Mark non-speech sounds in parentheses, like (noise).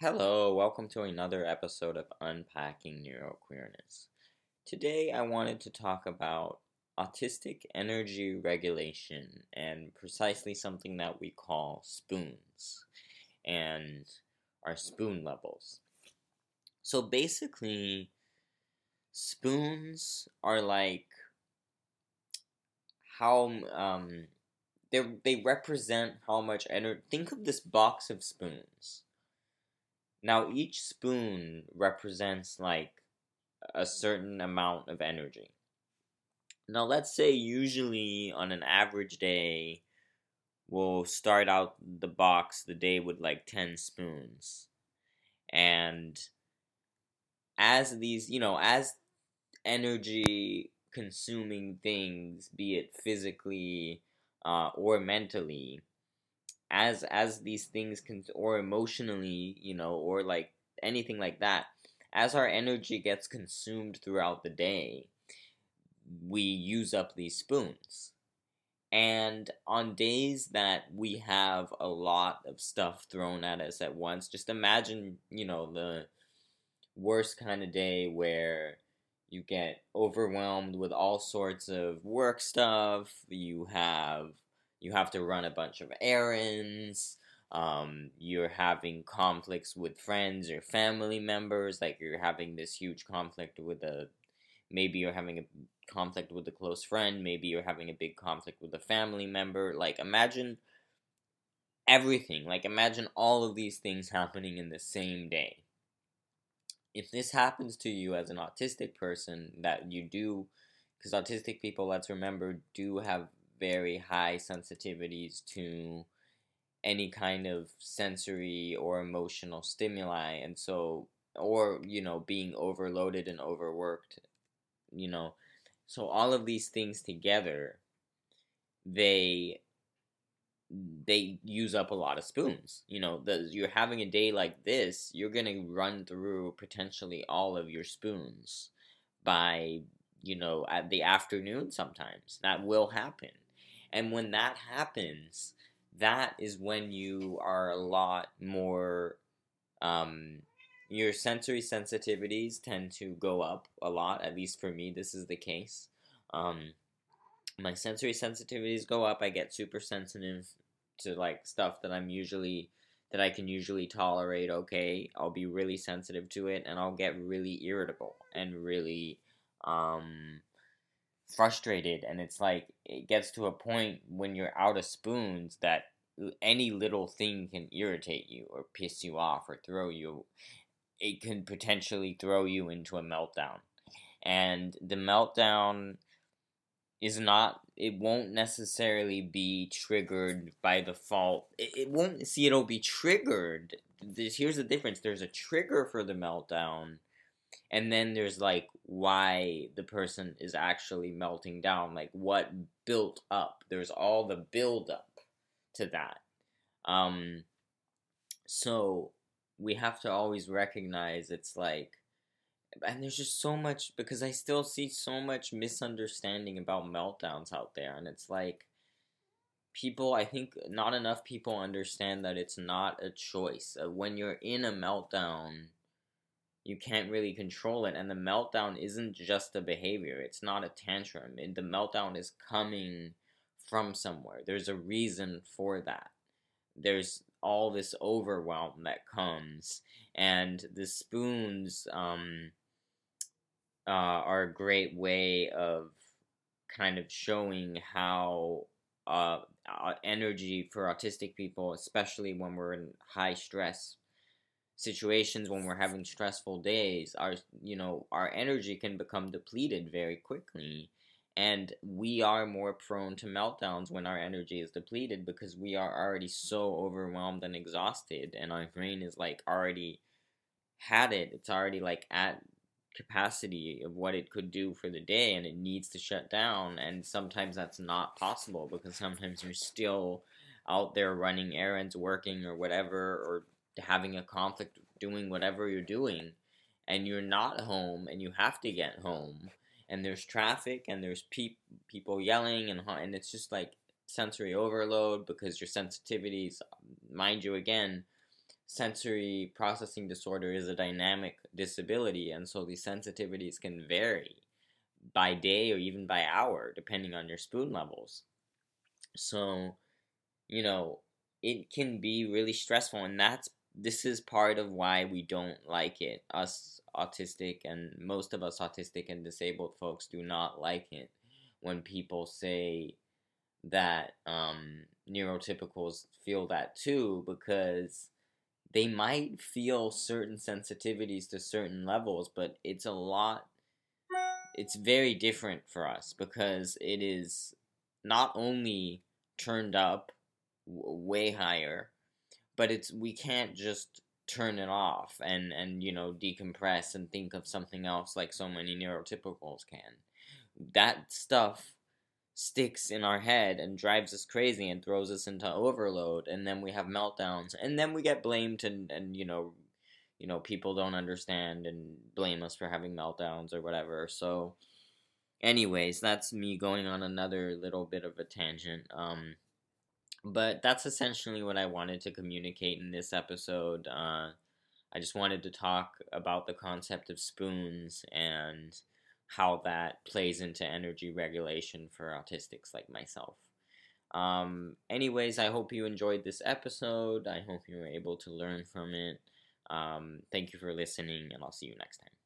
Hello, welcome to another episode of Unpacking Neuroqueerness. Today I wanted to talk about autistic energy regulation and precisely something that we call spoons and our spoon levels. So basically, spoons are like how um they they represent how much energy. Think of this box of spoons. Now each spoon represents like a certain amount of energy. Now let's say usually on an average day we'll start out the box the day with like 10 spoons. And as these, you know, as energy consuming things, be it physically uh, or mentally, as as these things can or emotionally, you know, or like anything like that, as our energy gets consumed throughout the day, we use up these spoons. And on days that we have a lot of stuff thrown at us at once, just imagine, you know, the worst kind of day where you get overwhelmed with all sorts of work stuff, you have you have to run a bunch of errands, um, you're having conflicts with friends or family members, like you're having this huge conflict with a maybe you're having a conflict with a close friend, maybe you're having a big conflict with a family member. Like imagine everything. Like imagine all of these things (laughs) happening in the same day. If this happens to you as an autistic person that you do because autistic people, let's remember, do have very high sensitivities to any kind of sensory or emotional stimuli and so or you know being overloaded and overworked you know. So all of these things together they they use up a lot of spoons you know. The, you're having a day like this you're going to run through potentially all of your spoons by you know at the afternoon sometimes. That will happen and when that happens, that is when you are a lot more um, your sensory sensitivities tend to go up a lot at least for me this is the case. Um, my sensory sensitivities go up. I get super sensitive to like stuff that i'm usually that i can usually tolerate okay? I'll be really sensitive to it and i'll get really irritable and really um frustrated and it's like it gets to a point when you're out of spoons that any little thing can irritate you or piss you off or throw you it can potentially throw you into a meltdown. And the meltdown is not it won't necessarily be triggered by default it, it won't see it'll be triggered here's the difference there's a trigger for the meltdown and then there's like why the person is actually melting down like what built up. There's all the build up to that. Um so we have to always recognize it's like and there's just so much because i still see so much misunderstanding about meltdowns out there and it's like people i think not enough people understand that it's not a choice. Uh, when you're in a meltdown you can't really control it and the meltdown isn't just a behavior it's not a tantrum the meltdown is coming from somewhere. There's a reason for that. There's all this overwhelm that comes and the spoons um, uh, are a great way of kind of showing how uh, uh energy for autistic people especially when we're in high stress situations when we're having stressful days our you know our energy can become depleted very quickly. And we are more prone to meltdowns when our energy is depleted because we are already so overwhelmed and exhausted and our brain is like already had it. It's already like at capacity of what it could do for the day and it needs to shut down. And sometimes that's not possible because sometimes you're still out there running errands working or whatever or having a conflict doing whatever you're doing and you're not home and you have to get home and there's traffic and there's pe- people yelling and and it's just like sensory overload because your sensitivities mind you again sensory processing disorder is a dynamic disability, and so these sensitivities can vary by day or even by hour, depending on your spoon levels. So, you know, it can be really stressful, and that's this is part of why we don't like it. Us autistic and most of us autistic and disabled folks do not like it when people say that um, neurotypicals feel that too because they might feel certain sensitivities to certain levels, but it's a lot. It's very different for us because it is not only turned up way higher, but it's we can't just turn it off and and you know decompress and think of something else like so many neurotypicals can. That stuff sticks in our head and drives us crazy and throws us into overload and then we have meltdowns and then we get blamed and and you know you know people don't understand and blame us for having meltdowns or whatever so anyways that's me going on another little bit of a tangent um but that's essentially what i wanted to communicate in this episode uh i just wanted to talk about the concept of spoons and how that plays into energy regulation for autistics like myself. Um, anyways, I hope you enjoyed this episode. I hope you were able to learn from it. Um, thank you for listening, and I'll see you next time.